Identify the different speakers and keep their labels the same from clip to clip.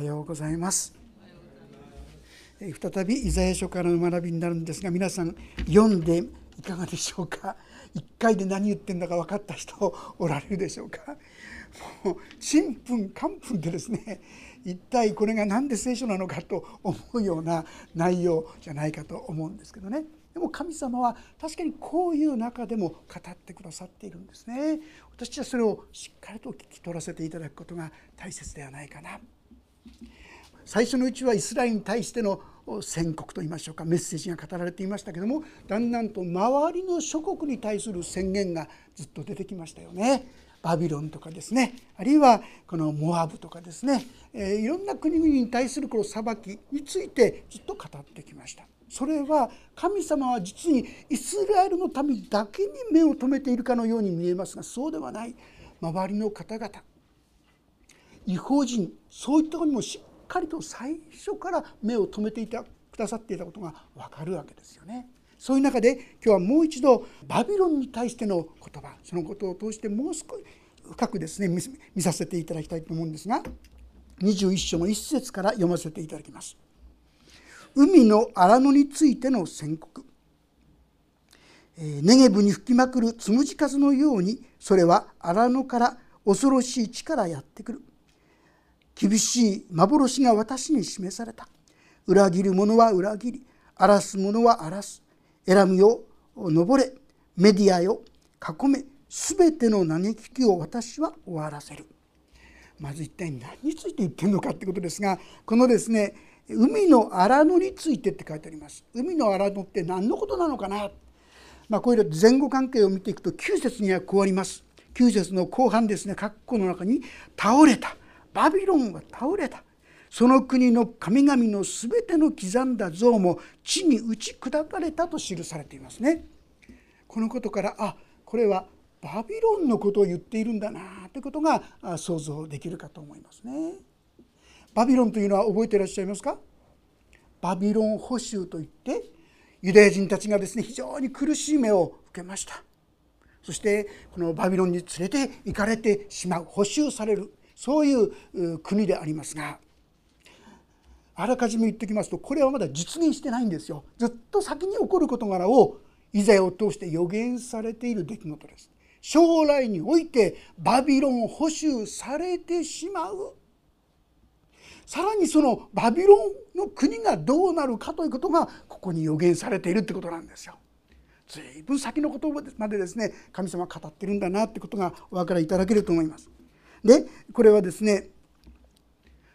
Speaker 1: はようございます。再びイザヤ書からの学びになるんですが皆さん読んでいかがでしょうか？1回で何言ってんだか分かった人おられるでしょうか？もうちんぷんかんぷんでですね一体これが何で聖書なのかと思うような内容じゃないかと思うんですけどね。でも神様は確かにこういう中でも語ってくださっているんですね。私はそれをしっかりと聞き取らせていただくことが大切ではないかな。最初のうちはイスラエルに対しての宣告といいましょうかメッセージが語られていましたけどもだんだんと周りの諸国に対する宣言がずっと出てきましたよね。バビロンとかですねあるいはこのモアブとかですね、え、いろんな国々に対するこの裁きについてずっと語ってきました。それは神様は実にイスラエルの民だけに目を留めているかのように見えますがそうではない周りの方々違法人そういったころにもしっかりと最初から目を留めていたくださっていたことが分かるわけですよね。そういう中で今日はもう一度バビロンに対しての言葉そのことを通してもう少し深くですね見させていただきたいと思うんですが21章の1節から読ませていただきます。海の荒野についての宣告ネゲブに吹きまくるつむじ風のようにそれは荒野から恐ろしい地からやってくる厳しい幻が私に示された。裏切る者は裏切り荒らす者は荒らす。選むよ登れメディアよ囲め全ての嘆きを私は終わらせる。まず一体何について言ってるのかってことですがこのですね海の荒野についてって書いてあります。海の荒野って何のことなのかな？まあこういう前後関係を見ていくと9節にはこうあります。9節の後半ですね括弧の中に「倒れた」バビロンは倒れたその国の神々の全ての刻んだ像も地に打ち砕かれたと記されていますね。このことからあこれはバビロンのことを言っているんだなということが想像できるかと思いますね。バビロンというのは覚えていらっしゃいますか？バビロン捕囚といってユダヤ人たちがですね非常に苦しい目を受けましたそしてこのバビロンに連れて行かれてしまう捕囚されるそういう国でありますがあらかじめ言ってきますとこれはまだ実現してないんですよずっと先に起こる事柄をイザヤを通して予言されている出来事です将来においてバビロン捕囚されてしまうさらにそのバビロンの国がどうなるかということがここに予言されているってことなんですよ。随分先のことまでですね神様は語ってるんだなってことがお分かりいただけると思います。でこれはですね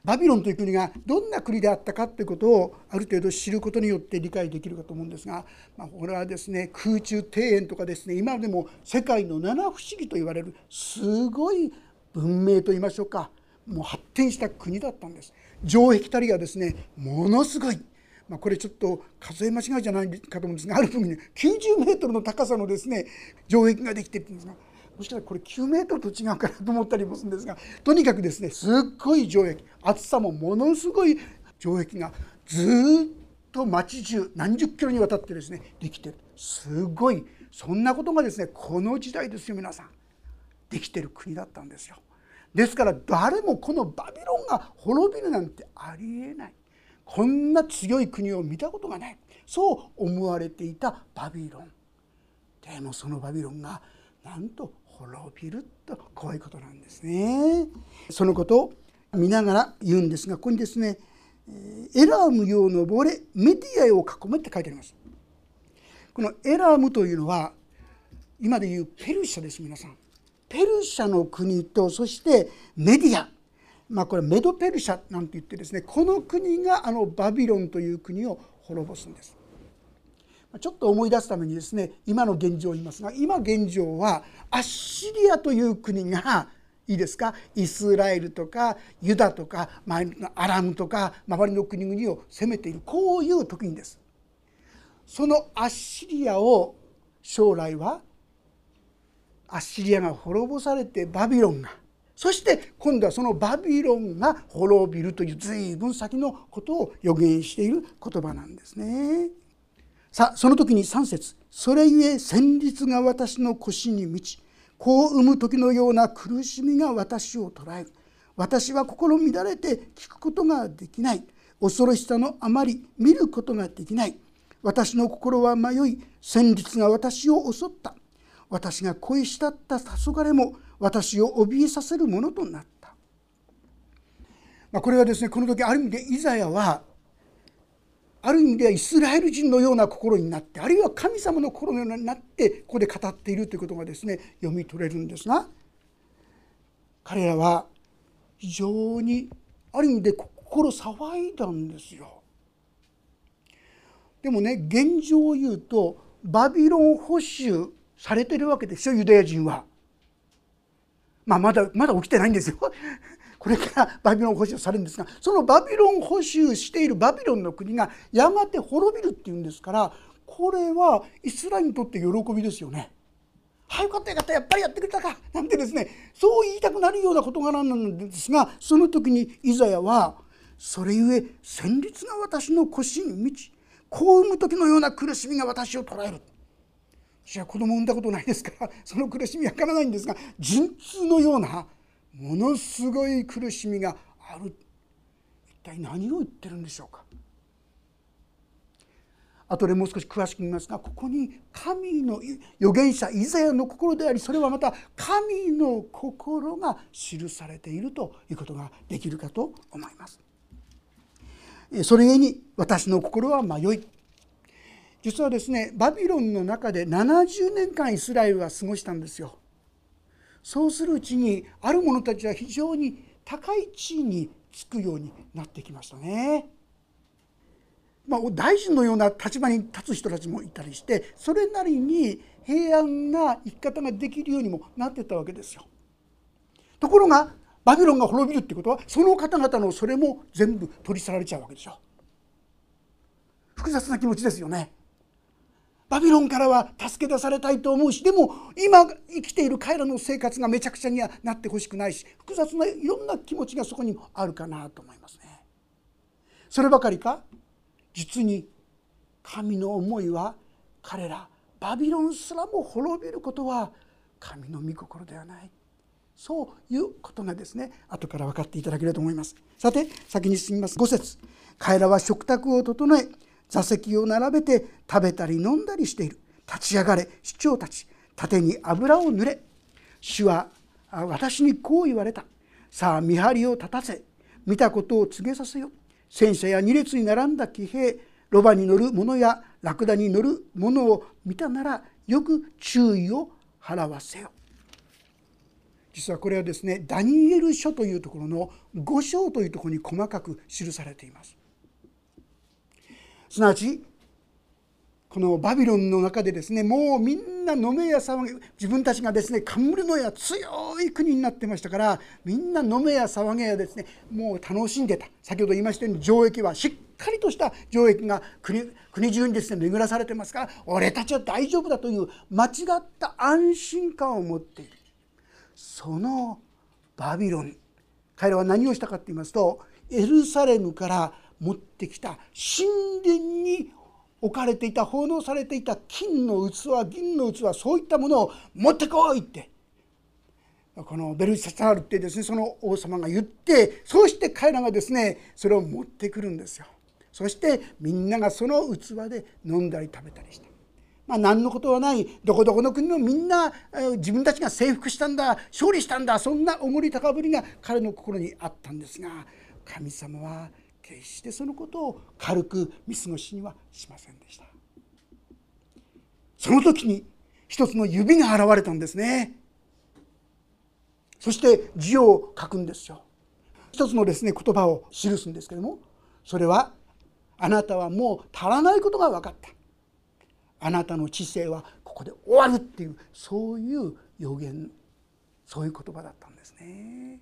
Speaker 1: バビロンという国がどんな国であったかということをある程度知ることによって理解できるかと思うんですが、まあ、これはですね空中庭園とかですね今でも世界の七不思議と言われるすごい文明といいましょうかもう発展した国だったんです。城壁たりがですねものすごいまあ、これちょっと数え間違いじゃないかと思うんですがある時に90メートルの高さのですね城壁ができてるんですがもしかしたらこれ9メートルと違うかなと思ったりもするんですがとにかくですねすっごい城壁厚さもものすごい城壁がずっと町中何十キロにわたってですねできてる。すごいそんなことがですねこの時代ですよ皆さん。できてる国だったんですよ。ですから誰もこのバビロンが滅びるなんてありえない。こんな強い国を見たことがない。そう思われていたバビロン。でもそのバビロンがなんと滅びるとこういうことなんですね。そのことを見ながら言うんですがここにですね「エラームよう登れメディアを囲め」って書いてあります。このエラームというのは今でいうペルシャです皆さん。ペルシャの国とそしてメディアまあこれメドペルシャなんて言ってですねこの国があのバビロンという国を滅ぼすんです。ちょっと思い出すためにですね今の現状を言いますが今現状はアッシリアという国がいいですか？イスラエルとかユダとかアラムとか周りの国々を攻めている。こういう時にです。そのアッシリアを将来はアッシリアが滅ぼされてバビロンがそして今度はそのバビロンが滅びるという随分先のことを予言している言葉なんですね。さその時に3節それゆえ戦慄が私の腰に満ち子を産む時のような苦しみが私を捉える。私は心乱れて聞くことができない。恐ろしさのあまり見ることができない。私の心は迷い戦慄が私を襲った。私が恋したった黄昏も私を怯えさせるものとなった、まあ、これはですねこの時ある意味でイザヤはある意味ではイスラエル人のような心になってあるいは神様の心のようになってここで語っているということがですね読み取れるんですが彼らは非常にある意味で心騒いだんですよ。でもね現状を言うとバビロン保守されてるわけですよユダヤ人は。まあまだまだ起きてないんですよ。これからバビロン保守されるんですがそのバビロン保守しているバビロンの国がやがて滅びるっていうんですからこれはイスラエルにとって喜びですよね。はよかったよかったやっぱりやってくれたかなんてですねそう言いたくなるような事柄なんですがその時にイザヤはそれゆえ戦慄が私の腰に満ち子を産む時のような苦しみが私を捉える。私は子供産んだことないですからその苦しみわからないんですが陣痛のようなものすごい苦しみがある一体何を言ってるんでしょうか後でもう少し詳しく見ますがここに神の預言者イザヤの心でありそれはまた神の心が記されているということができるかと思います。それゆえに私の心は迷い実はですねバビロンの中で70年間イスラエルは過ごしたんですよ。そうするうちにある者たちは非常に高い地位につくようになってきましたね。まあ、大臣のような立場に立つ人たちもいたりしてそれなりに平安な生き方ができるようにもなってたわけですよ。ところがバビロンが滅びるってことはその方々のそれも全部取り去られちゃうわけでしょ。複雑な気持ちですよね。バビロンからは助け出されたいと思うしでも今生きている彼らの生活がめちゃくちゃにはなってほしくないし複雑ないろんな気持ちがそこにあるかなと思いますね。そればかりか？実に神の思いは彼らバビロンすらも滅びることは神の御心ではない。そういうことがですね。後から分かっていただけると思います。さて先に進みます。5節。彼らは食卓を整え座席を並べて食べたり飲んだりしている。立ち上がれ市長たち。盾に油を塗れ。主は私にこう言われた。さあ見張りを立たせ。見たことを告げさせよ戦車や2列に並んだ騎兵。ロバに乗る者やラクダに乗る者を見たならよく注意を払わせよ実はこれはですねダニエル書というところの5章というところに細かく記されています。すなわちこのバビロンの中でですねもうみんな飲めや騒げ自分たちがですね冠のや強い国になってましたからみんな飲めや騒げやですねもう楽しんでた。先ほど言いましたように城壁はしっかりとした城壁が国国中にですね巡らされてますから俺たちは大丈夫だという間違った安心感を持っている。そのバビロン彼らは何をしたかと言いますとエルサレムから持ってきた神殿に置かれていた奉納されていた金の器銀の器そういったものを持ってこいってこのベルシャサールってですねその王様が言ってそうして彼らがですねそれを持ってくるんですよ。そしてみんながその器で飲んだり食べたりした。まあ、何のことはないどこどこの国のみんな自分たちが征服したんだ勝利したんだそんなおごり高ぶりが彼の心にあったんですが神様は決してそのことを軽く見過ごしにはしませんでした。その時に一つの指が現れたんですね。そして字を書くんですよ。一つのですね言葉を記すんですけどもそれはあなたはもう足らないことが分かった。あなたの知性はここで終わるっていうそういう予言そういう言葉だったんですね。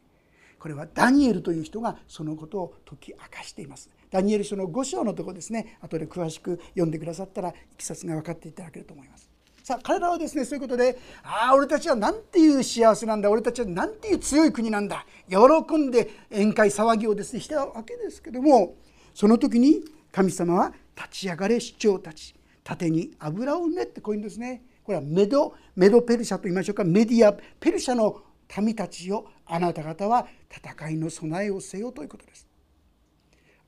Speaker 1: これはダニエルという人がそのことを解き明かしています。ダニエル書の5章のとこですね後で詳しく読んでくださったらいきさつが分かっていただけると思います。さあ彼らはですねそういうことで「ああ俺たちはなんていう幸せなんだ俺たちはなんていう強い国なんだ」喜んで宴会騒ぎをですねしたわけですけどもその時に神様は「立ち上がれ市長たち盾に油をね」ってこういうんですね。これはメドメドペルシャと言いましょうかメディアペルシャの民たちをあなた方は戦いの備えをせよということです。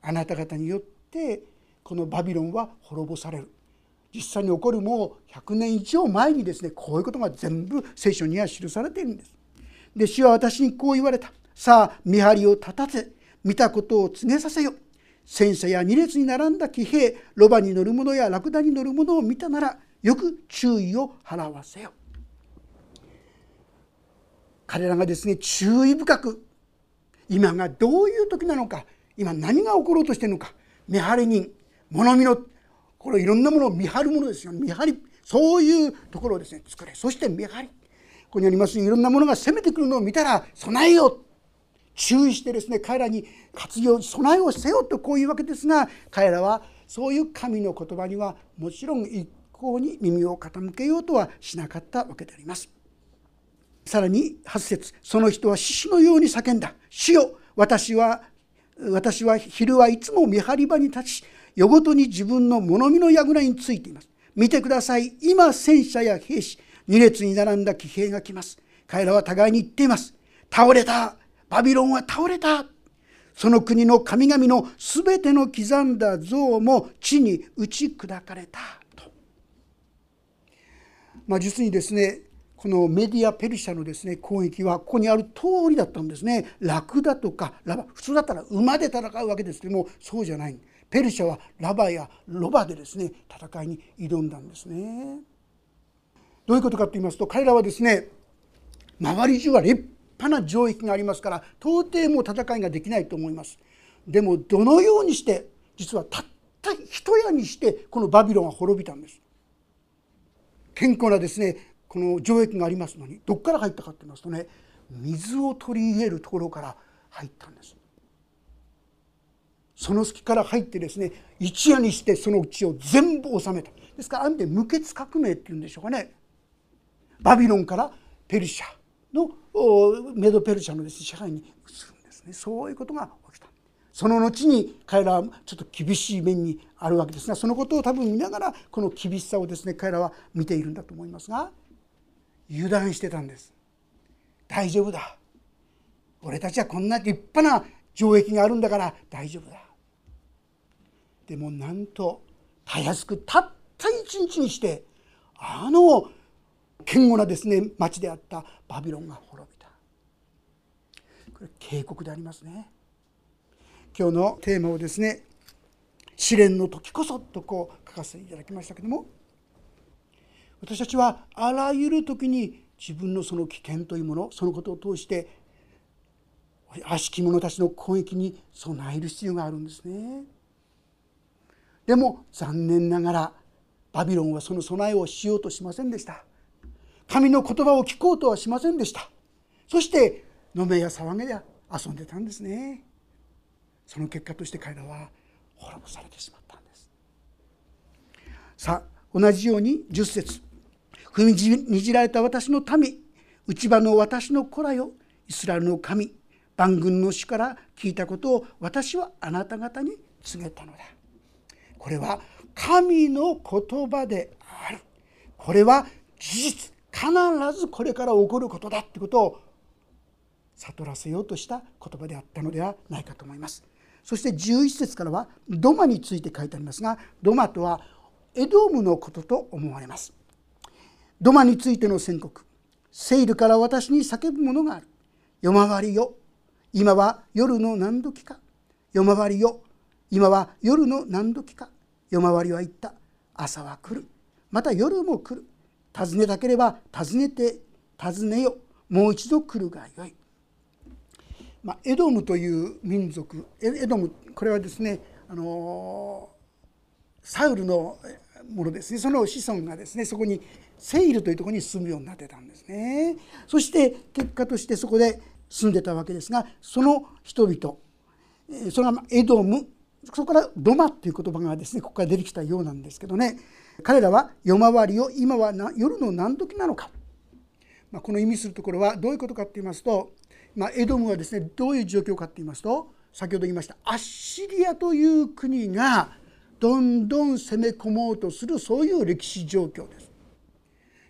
Speaker 1: あなた方によってこのバビロンは滅ぼされる。実際に起こるもう100年以上前にですねこういうことが全部聖書には記されているんです。で主は私にこう言われた。さあ見張りを立たせ見たことを告げさせよ。戦車や2列に並んだ騎兵ロバに乗る者やラクダに乗る者を見たならよく注意を払わせよ。彼らがですね注意深く今がどういう時なのか今何が起ころうとしているのか見張り人物見のこれいろんなものを見張るものですよ見張りそういうところをですね作れ。そして見張り。ここにありますいろんなものが攻めてくるのを見たら備えよう。注意してですね彼らに活用備えをせよとこういうわけですが彼らはそういう神の言葉にはもちろん一向に耳を傾けようとはしなかったわけであります。さらに8節その人は獅子のように叫んだ「主よ私は私は昼はいつも見張り場に立ち夜ごとに自分の物見の櫓についています。見てください今戦車や兵士2列に並んだ騎兵が来ます。彼らは互いに言っています。倒れたバビロンは倒れた。その国の神々のすべての刻んだ像も地に打ち砕かれたと。まあ、実にですねこのメディア・ペルシャのですね攻撃はここにある通りだったんですね。ラクダとかラバ普通だったら馬で戦うわけですけどもそうじゃない。ペルシャはラバやロバでですね戦いに挑んだんですね。どういうことかと言いますと彼らはですね周り中は立派な城壁がありますから到底もう戦いができないと思います。でもどのようにして実はたった一夜にしてこのバビロンは滅びたんです。健康なですねこの城壁がありますのにどこから入ったかと言いますとね水を取り入れるところから入ったんです。その隙から入ってですね一夜にしてそのうちを全部治めた。ですからある意味で無血革命っていうんでしょうかね。バビロンからペルシャのメドペルシャのです、ね、支配に移るんですね。そういうことが起きた。その後に彼らはちょっと厳しい面にあるわけですがそのことを多分見ながらこの厳しさをですね彼らは見ているんだと思いますが油断してたんです。大丈夫だ。俺たちはこんな立派な城壁があるんだから大丈夫だ。でもなんとたやすくたった一日にしてあの堅固なですね町であったバビロンが滅びた。これ警告でありますね。今日のテーマをですね試練の時こそとこう書かせていただきましたけども私たちはあらゆる時に自分のその危険というものそのことを通して悪しき者たちの攻撃に備える必要があるんですね。でも残念ながらバビロンはその備えをしようとしませんでした。神の言葉を聞こうとはしませんでしたそして飲めや騒げで遊んでたんですねその結果として彼らは滅ぼされてしまったんですさあ同じように10節踏みにじられた私の民内場の私の子らよイスラエルの神万軍の主から聞いたことを私はあなた方に告げたのだ。これは神の言葉である。これは事実。必ずこれから起こることだってことを悟らせようとした言葉であったのではないかと思います。そして11節からはドマについて書いてありますがドマとはエドームのことと思われます。ドマについての宣告。セイルから私に叫ぶものがある。夜回りよ。今は夜の何時か。夜回りよ。今は夜の何時か。夜回りは言った。朝は来る。また夜も来る。尋ねたければ尋ねて尋ねよ。もう一度来るがよい、まあ、エドムという民族。エドムこれはですねあのサウルのものですね。その子孫がですねそこにセイルというところに住むようになってたんですね。そして結果としてそこで住んでたわけですがその人々それがエドムそこからドマっていう言葉がですねここから出てきたようなんですけどね。彼らは夜回りを今は夜の何時なのか、まあ、この意味するところはどういうことかと言いますと、まあ、エドムはですねどういう状況かと言いますと先ほど言いましたアッシリアという国がどんどん攻め込もうとするそういう歴史状況です。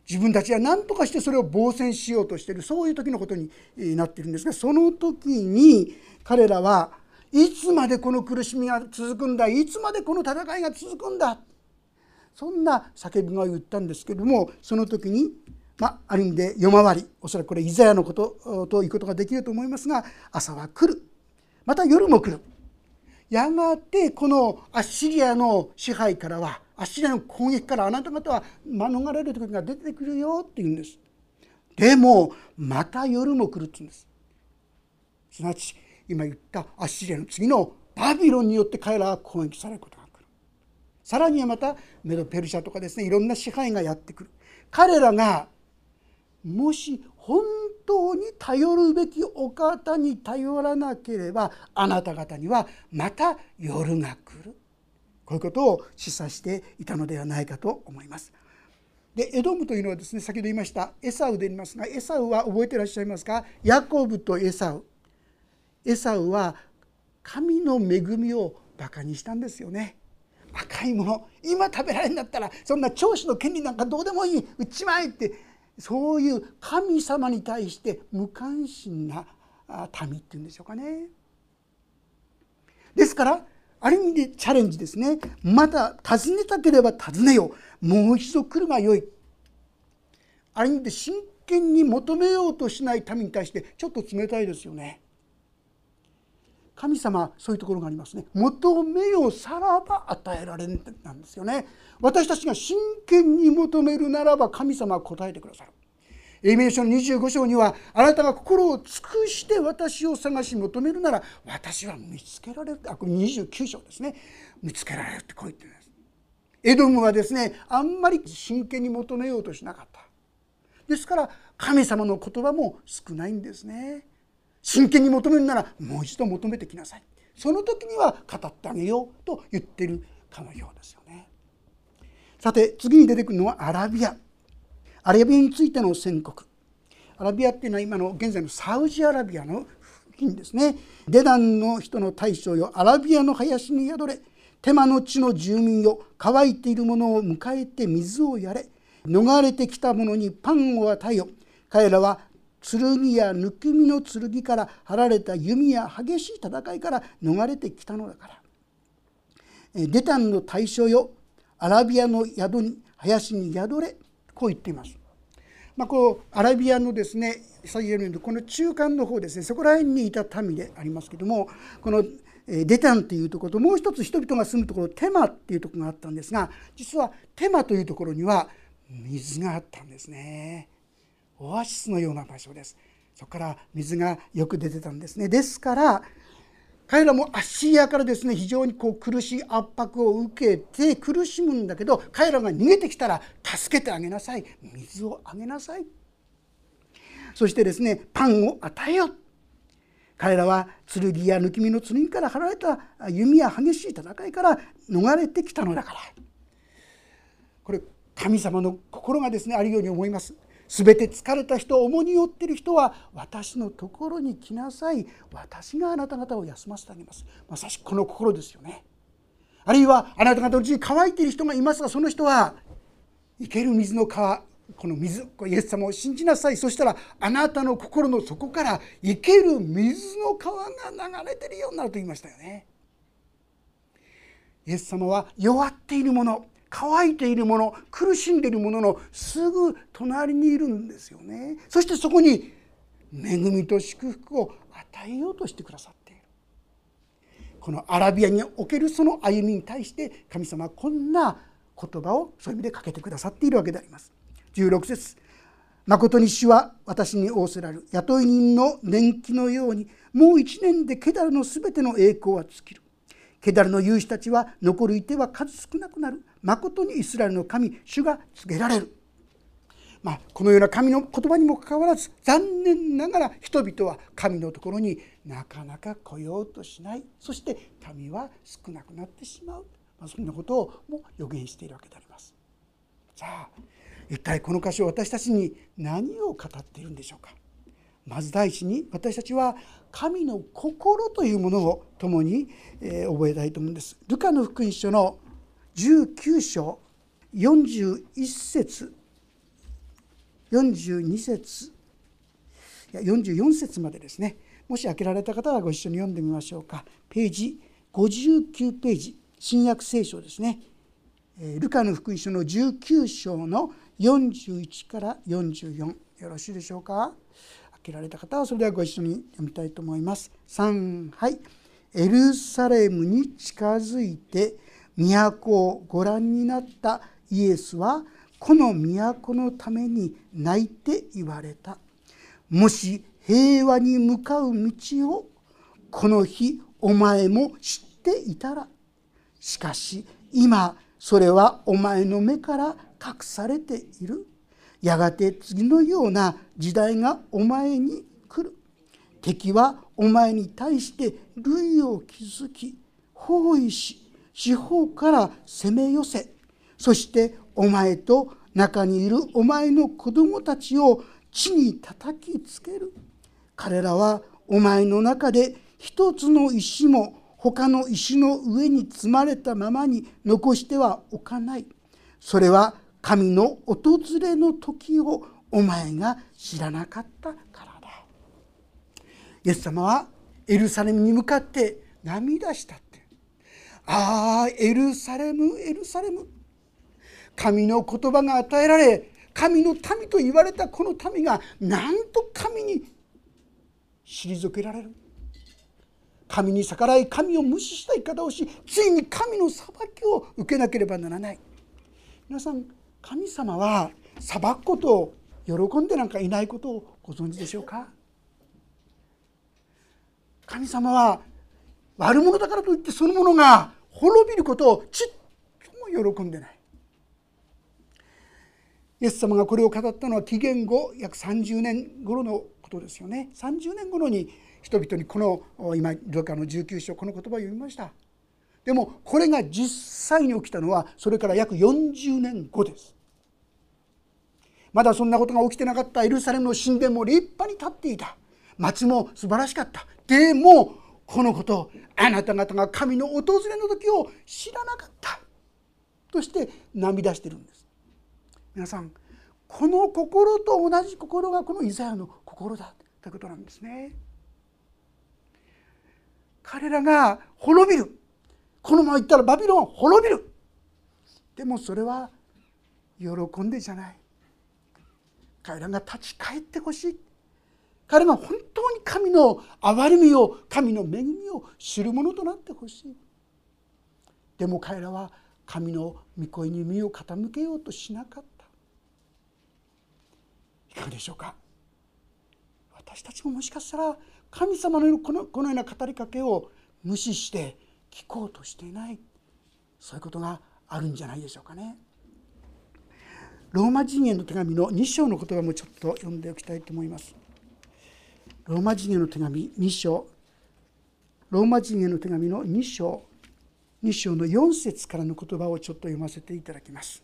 Speaker 1: 自分たちは何とかしてそれを防戦しようとしているそういう時のことになっているんですがその時に彼らはいつまでこの苦しみが続くんだいつまでこの戦いが続くんだそんな叫び声を言ったんですけどもその時に、まあ、ある意味で夜回りおそらくこれイザヤのことということができると思いますが朝は来る。また夜も来る。やがてこのアッシリアの支配からはアッシリアの攻撃からあなた方は免れる時が出てくるよって言うんです。でもまた夜も来るって言うんです。すなわち今言ったアッシリアの次のバビロンによって彼らは攻撃されることが来る。さらにはまたメドペルシャとかですねいろんな支配がやってくる。彼らがもし本当に頼るべきお方に頼らなければあなた方にはまた夜が来る。こういうことを示唆していたのではないかと思います。でエドムというのはですね先ほど言いましたエサウで言いますがエサウは覚えてらっしゃいますか？ヤコブとエサウ。エサウは神の恵みをバカにしたんですよね。赤いもの。今食べられるんだったらそんな長子の権利なんかどうでもいい。売っちまえってそういう神様に対して無関心な民っていうんでしょうかね。ですからある意味でチャレンジですね。また尋ねたければ尋ねよう。もう一度来るがよい。ある意味で真剣に求めようとしない民に対してちょっと冷たいですよね。神様そういうところがありますね。求めよさらば与えられるなんですよね。私たちが真剣に求めるならば神様は答えてくださる。エイメーション25章にはあなたが心を尽くして私を探し求めるなら私は見つけられるあこれ29章ですね。見つけられるってこう言ってるんです。エドムはですねあんまり真剣に求めようとしなかった。ですから神様の言葉も少ないんですね。真剣に求めるならもう一度求めてきなさい。その時には語ってあげようと言ってるかのようですよね。さて次に出てくるのはアラビア。アラビアについての宣告。アラビアっていうのは今の現在のサウジアラビアの付近ですね。デダンの人の大将よアラビアの林に宿れ。手間の地の住民よ乾いている者を迎えて水をやれ。逃れてきた者にパンを与えよ。彼らは剣やぬくみの剣から張られた弓や激しい戦いから逃れてきたのだから。デタンの対象よアラビアの宿に林に宿れ。こう言っています。まあ、こうアラビアのですね先ほどのこの中間の方ですねそこら辺にいた民でありますけどもこのデタンというところともう一つ人々が住むところテマっていうところがあったんですが実はテマというところには水があったんですね。オアシスのような場所ですそこから水がよく出てたんですねですから彼らもアッシリアからですね非常にこう苦しい圧迫を受けて苦しむんだけど彼らが逃げてきたら助けてあげなさい。水をあげなさい。そしてですねパンを与えよ彼らは剣や抜き身の剣から張られた弓や激しい戦いから逃れてきたのだから。これ神様の心がですねあるように思います。すべて疲れた人重荷を負っている人は私のところに来なさい。私があなた方を休ませてあげます。まさしくこの心ですよね。あるいはあなた方のうちに乾いている人がいますがその人は生ける水の川この水イエス様を信じなさい。そしたらあなたの心の底から生ける水の川が流れてるようになると言いましたよね。イエス様は弱っているもの乾いているもの苦しんでいるもののすぐ隣にいるんですよね。そしてそこに恵みと祝福を与えようとしてくださっている。このアラビアにおけるその歩みに対して神様はこんな言葉をそういう意味でかけてくださっているわけであります。16節。誠に主は私に仰せられる雇い人の年季のようにもう一年でケダルのすべての栄光は尽きる。ケダルの勇士たちは残るいては数少なくなる。誠にイスラエルの神主が告げられる、まあ、このような神の言葉にもかかわらず残念ながら人々は神のところになかなか来ようとしないそして民は少なくなってしまう、まあ、そんなことをも予言しているわけであります。さあ一体この箇所私たちに何を語っているんでしょうかまず第一に私たちは神の心というものを共に、え覚えたいと思うんです。ルカの福音書の19章41節。42節。いや44節までですね。もし開けられた方はご一緒に読んでみましょうか。ページ59ページ。新約聖書ですね。ルカの福音書の19章の41から44よろしいでしょうか？開けられた方はそれではご一緒に読みたいと思います。3はい。エルサレムに近づいて都をご覧になったイエスはこの都のために泣いて言われた。もし平和に向かう道をこの日お前も知っていたら。しかし今それはお前の目から隠されている。やがて次のような時代がお前に来る。敵はお前に対して類を築き包囲し四方から攻め寄せそしてお前と中にいるお前の子供たちを地に叩きつける。彼らはお前の中で一つの石も他の石の上に積まれたままに残してはおかない。それは神の訪れの時をお前が知らなかったからだ。イエス様はエルサレムに向かって涙したああエルサレムエルサレム。神の言葉が与えられ神の民と言われたこの民がなんと神に退けられる。神に逆らい神を無視した言い方をしついに神の裁きを受けなければならない。皆さん神様は裁くことを喜んでなんかいないことをご存知でしょうか？神様は悪者だからといってそのものが滅びることをちっとも喜んでない。イエス様がこれを語ったのは紀元後約30年頃のことですよね。30年頃に人々にこの今ルカの19章この言葉を読みました。でもこれが実際に起きたのはそれから約40年後です。まだそんなことが起きてなかったエルサレムの神殿も立派に立っていた。町も素晴らしかった。でもこのことあなた方が神の訪れの時を知らなかった。として涙してるんです。皆さんこの心と同じ心がこのイザヤの心だ。ということなんですね。彼らが滅びる。このまま言ったらバビロン滅びる。でもそれは喜んでじゃない。彼らが立ち返ってほしい。彼が本当に神の憐れみを神の恵みを知るものとなってほしいでも彼らは神の御声に身を傾けようとしなかったいかがでしょうか？私たちももしかしたら神様のこのこのような語りかけを無視して聞こうとしていないそういうことがあるんじゃないでしょうかね。ローマ人への手紙の2章の言葉もちょっと読んでおきたいと思います。ローマ人への手紙2章。ローマ人への手紙の2章。2章の4節からの言葉をちょっと読ませていただきます。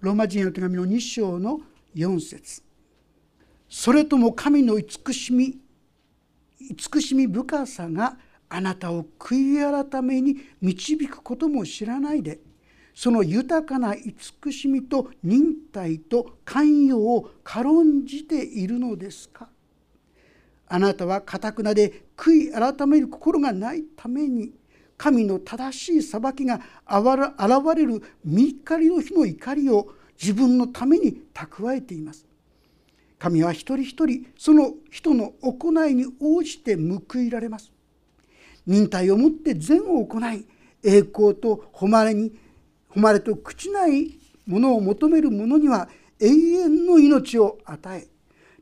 Speaker 1: ローマ人への手紙の2章の4節。それとも神の慈しみ慈しみ深さがあなたを悔い改めに導くことも知らないでその豊かな慈しみと忍耐と寛容を軽んじているのですか？あなたはかたくなで悔い改める心がないために神の正しい裁きが現れる見怒りの日の怒りを自分のために蓄えています。神は一人一人その人の行いに応じて報いられます。忍耐をもって善を行い栄光と誉れに誉れと朽ちないものを求める者には永遠の命を与え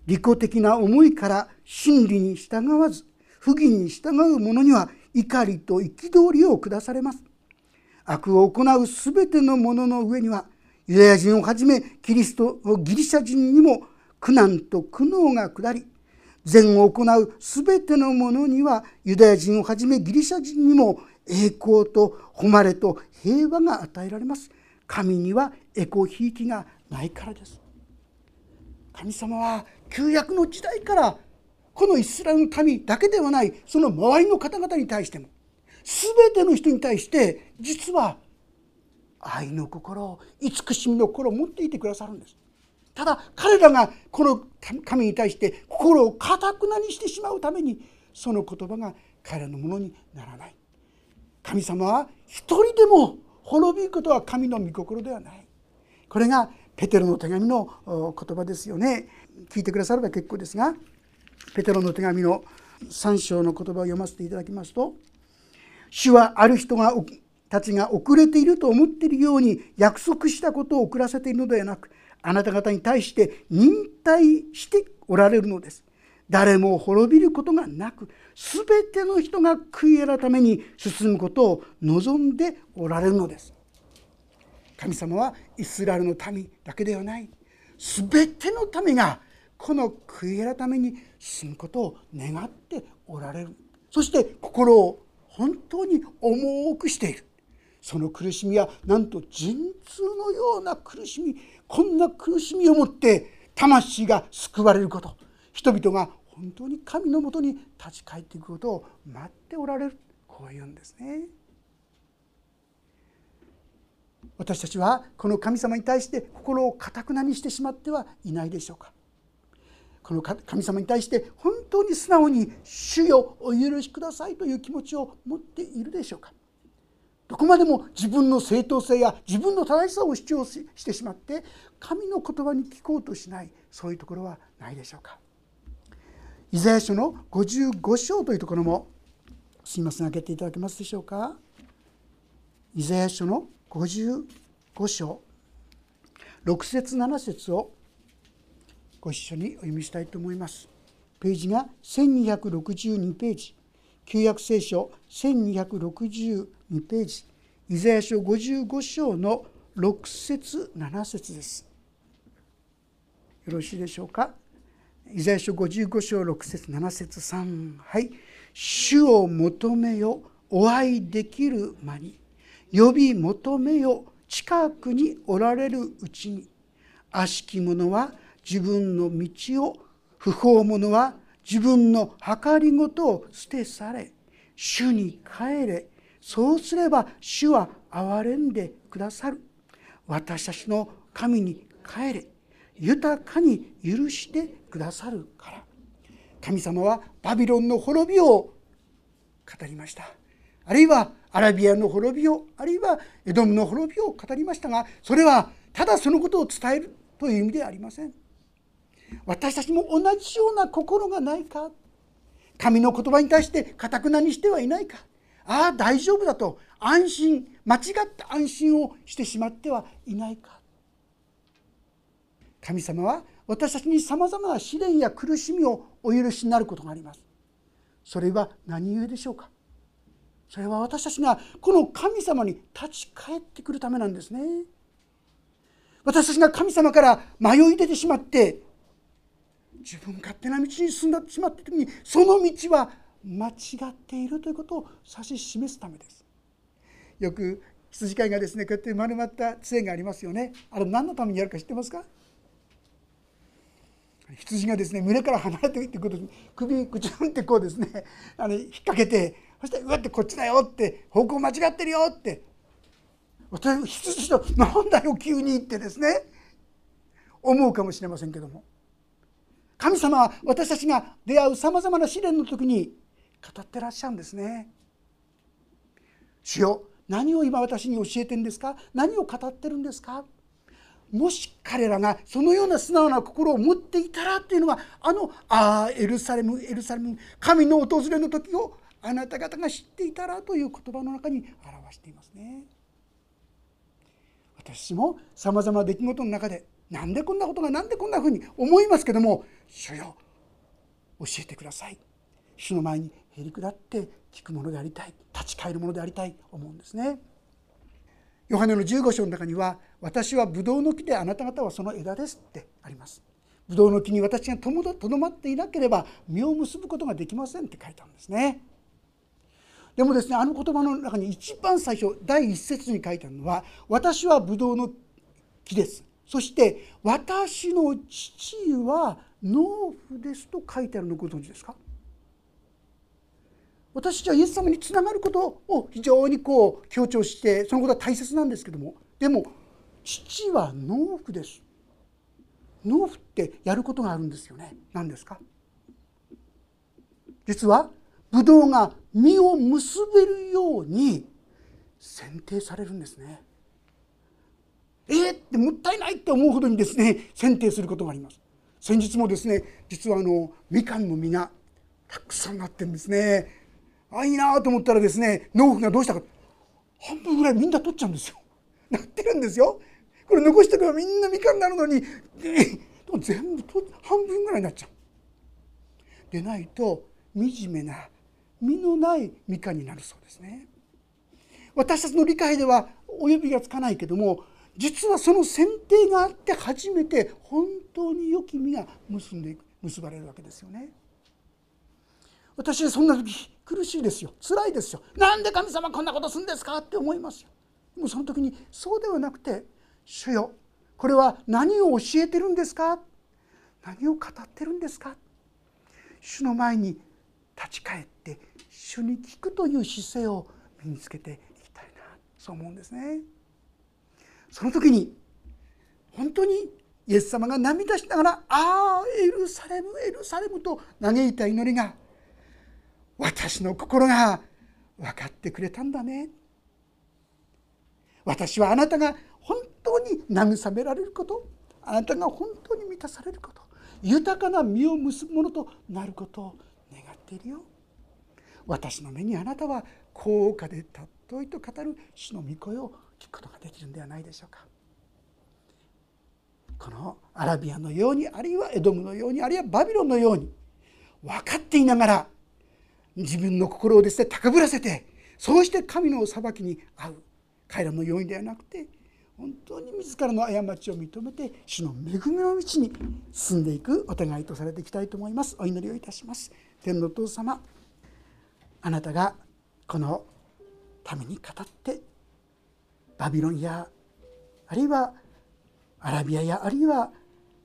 Speaker 1: 利己的な思いから真理に従わず不義に従う者には怒りと憤りを下されます。悪を行う全ての者の上にはユダヤ人をはじめキリストギリシャ人にも苦難と苦悩が下り善を行う全ての者にはユダヤ人をはじめギリシャ人にも栄光と誉れと平和が与えられます。神にはエコひいきがないからです。神様は旧約の時代からこのイスラエルの民だけではないその周りの方々に対しても全ての人に対して実は愛の心慈しみの心を持っていてくださるんです。ただ彼らがこの神に対して心をかたくなにしてしまうためにその言葉が彼らのものにならない。神様は一人でも滅びることは神の御心ではない。これがペテロの手紙の言葉ですよね。聞いてくだされば結構ですがペテロの手紙の3章の言葉を読ませていただきますと「主はある人がたちが遅れていると思っているように約束したことを遅らせているのではなくあなた方に対して忍耐しておられるのです。誰も滅びることがなく全ての人が悔い改めに進むことを望んでおられるのです。神様はイスラエルの民だけではない全ての民がこの悔い改めに進むことを願っておられる。そして心を本当に重くしている。その苦しみはなんと陣痛のような苦しみ。こんな苦しみをもって魂が救われること。人々が本当に神のもとに立ち返っていくことを待っておられる。こういうんですね。私たちはこの神様に対して心をかたくなにしてしまってはいないでしょうか。この神様に対して本当に素直に「主よお許しください」という気持ちを持っているでしょうか？どこまでも自分の正当性や自分の正しさを主張してしまって神の言葉に聞こうとしないそういうところはないでしょうか？イザヤ書の55章というところもすみません開けていただけますでしょうか？イザヤ書の55章6節7節をご一緒にお読みしたいと思います。ページが1262ページ旧約聖書1262ページイザヤ書55章の6節7節です。よろしいでしょうか？イザヤ書55章6節7節3はい「主を求めよお会いできる間に呼び求めよ近くにおられるうちに悪しき者は自分の道を不法者は自分の計りごとを捨て去れ主に帰れそうすれば主は憐れんでくださる私たちの神に帰れ豊かに許してくださるから神様はバビロンの滅びを語りましたあるいはアラビアの滅びをあるいはエドムの滅びを語りましたがそれはただそのことを伝えるという意味ではありません私たちも同じような心がないか？神の言葉に対してかたくなにしてはいないか？ああ大丈夫だと。安心。間違った安心をしてしまってはいないか？神様は私たちにさまざまな試練や苦しみをお許しになることがあります。それは何故でしょうか？それは私たちがこの神様に立ち返ってくるためなんですね。私たちが神様から迷い出てしまって自分勝手な道に進んでしまっている時にその道は間違っているということを指し示すためです。よく羊飼いがですねこうやって丸まった杖がありますよね。あれ何のためにやるか知ってますか？羊がですね群れから離れていってくる首くちゅんってこうですねあの引っ掛けてそしてうわってこっちだよって方向間違ってるよって。私羊と「なんだよ急に」ってですね。思うかもしれませんけども。神様は私たちが出会うさまざまな試練の時に語ってらっしゃるんですね。主よ何を今私に教えてるんですか？何を語ってるんですか？もし彼らがそのような素直な心を持っていたらっていうのはあの「ああエルサレムエルサレム神の訪れの時をあなた方が知っていたら」という言葉の中に表していますね。私もさまざまな出来事の中でなんでこんなことがなんでこんなふうに思いますけども「主よ教えてください」主の前にへり下って聞くものでありたい立ち返るものでありたい思うんですね。ヨハネの15章の中には「私はブドウの木であなた方はその枝です」ってあります。ブドウの木に私がとどまっていなければ実を結ぶことができませんって書いてあるんですね。でもですねあの言葉の中に一番最初第一節に書いてあるのは「私はブドウの木です」そして「私の父は農夫です」と書いてあるのご存知ですか？私たちはイエス様につながることを非常にこう強調してそのことは大切なんですけども。でも父は農夫です。農夫ってやることがあるんですよね。何ですか？実はブドウが実を結べるように剪定されるんですね。えー、ってもったいないって思うほどにですね剪定することがあります。先日もですね実はあのみかんの実がたくさんなってるんですね。あいいなと思ったらですね農夫がどうしたか。半分ぐらいみんな取っちゃうんですよ。なってるんですよ。これ残してればみんなみかんになるのに、でも全部と半分ぐらいになっちゃう。でないと惨めな実のないみかんになるそうですね。私たちの理解ではお呼びがつかないけども実はその選定があって初めて本当に良き実が結んでいく結ばれるわけですよね。私はそんな時苦しいですよ。辛いですよ。なんで神様こんなことするんですかって思いますよ。でもその時にそうではなくて主よこれは何を教えてるんですか？何を語ってるんですか？主の前に立ち返って主に聞くという姿勢を身につけていきたいな。そう思うんですね。その時に本当にイエス様が涙しながら「ああエルサレムエルサレム」と嘆いた祈りが私の心が分かってくれたんだね。私はあなたが本当に慰められることあなたが本当に満たされること豊かな実を結ぶものとなることを願っているよ。私の目にあなたは高価で尊いと語る主の御声を聞くことができるんではないでしょうか。このアラビアのようにあるいはエドムのようにあるいはバビロンのように分かっていながら自分の心をですね高ぶらせてそうして神の裁きに遭う。彼らの要因ではなくて本当に自らの過ちを認めて主の恵みの道に進んでいくお互いとされていきたいと思います。お祈りをいたします。天のお父様あなたがこのために語ってバビロンやあるいはアラビアやあるいは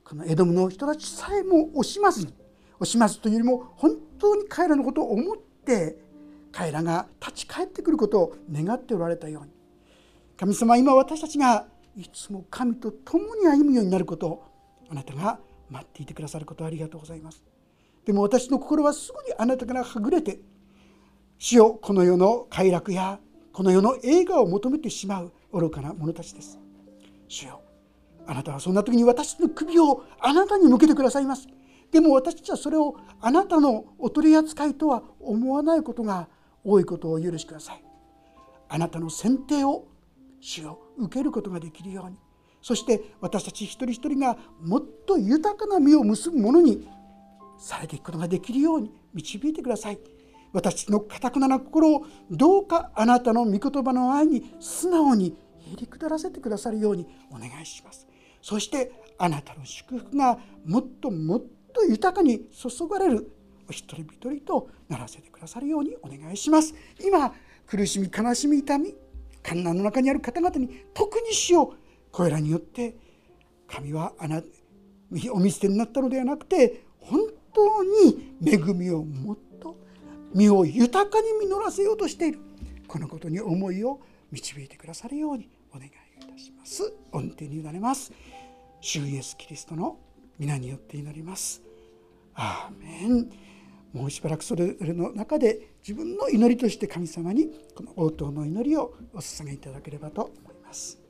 Speaker 1: このエドムの人たちさえも惜しまずに惜しまずというよりも本当に彼らのことを思って彼らが立ち返ってくることを願っておられたように。神様今私たちがいつも神と共に歩むようになることをあなたが待っていてくださることありがとうございます。でも私の心はすぐにあなたからはぐれて死よこの世の快楽やこの世の映画を求めてしまう。愚かな者たちです。主よあなたはそんな時に私の首をあなたに向けてくださいます。でも私たちはそれをあなたのお取り扱いとは思わないことが多いことを許しください。あなたの選定を主を受けることができるように。そして私たち一人一人がもっと豊かな実を結ぶものにされていくことができるように導いてください。私のかたくなな心をどうかあなたの御言葉の前に素直にへり下らせてくださるようにお願いします。そしてあなたの祝福がもっともっと豊かに注がれるお一人一人とならせてくださるようにお願いします。今苦しみ悲しみ痛み観難の中にある方々に特にしよう。これらによって神はあなお見捨てになったのではなくて本当に恵みをもって身を豊かに実らせようとしている。このことに思いを導いてくださるようにお願いいたします。御手に委ねます。主イエスキリストの皆によって祈ります。アーメン。もうしばらくそれぞれの中で自分の祈りとして神様にこの応答の祈りをお捧げいただければと思います。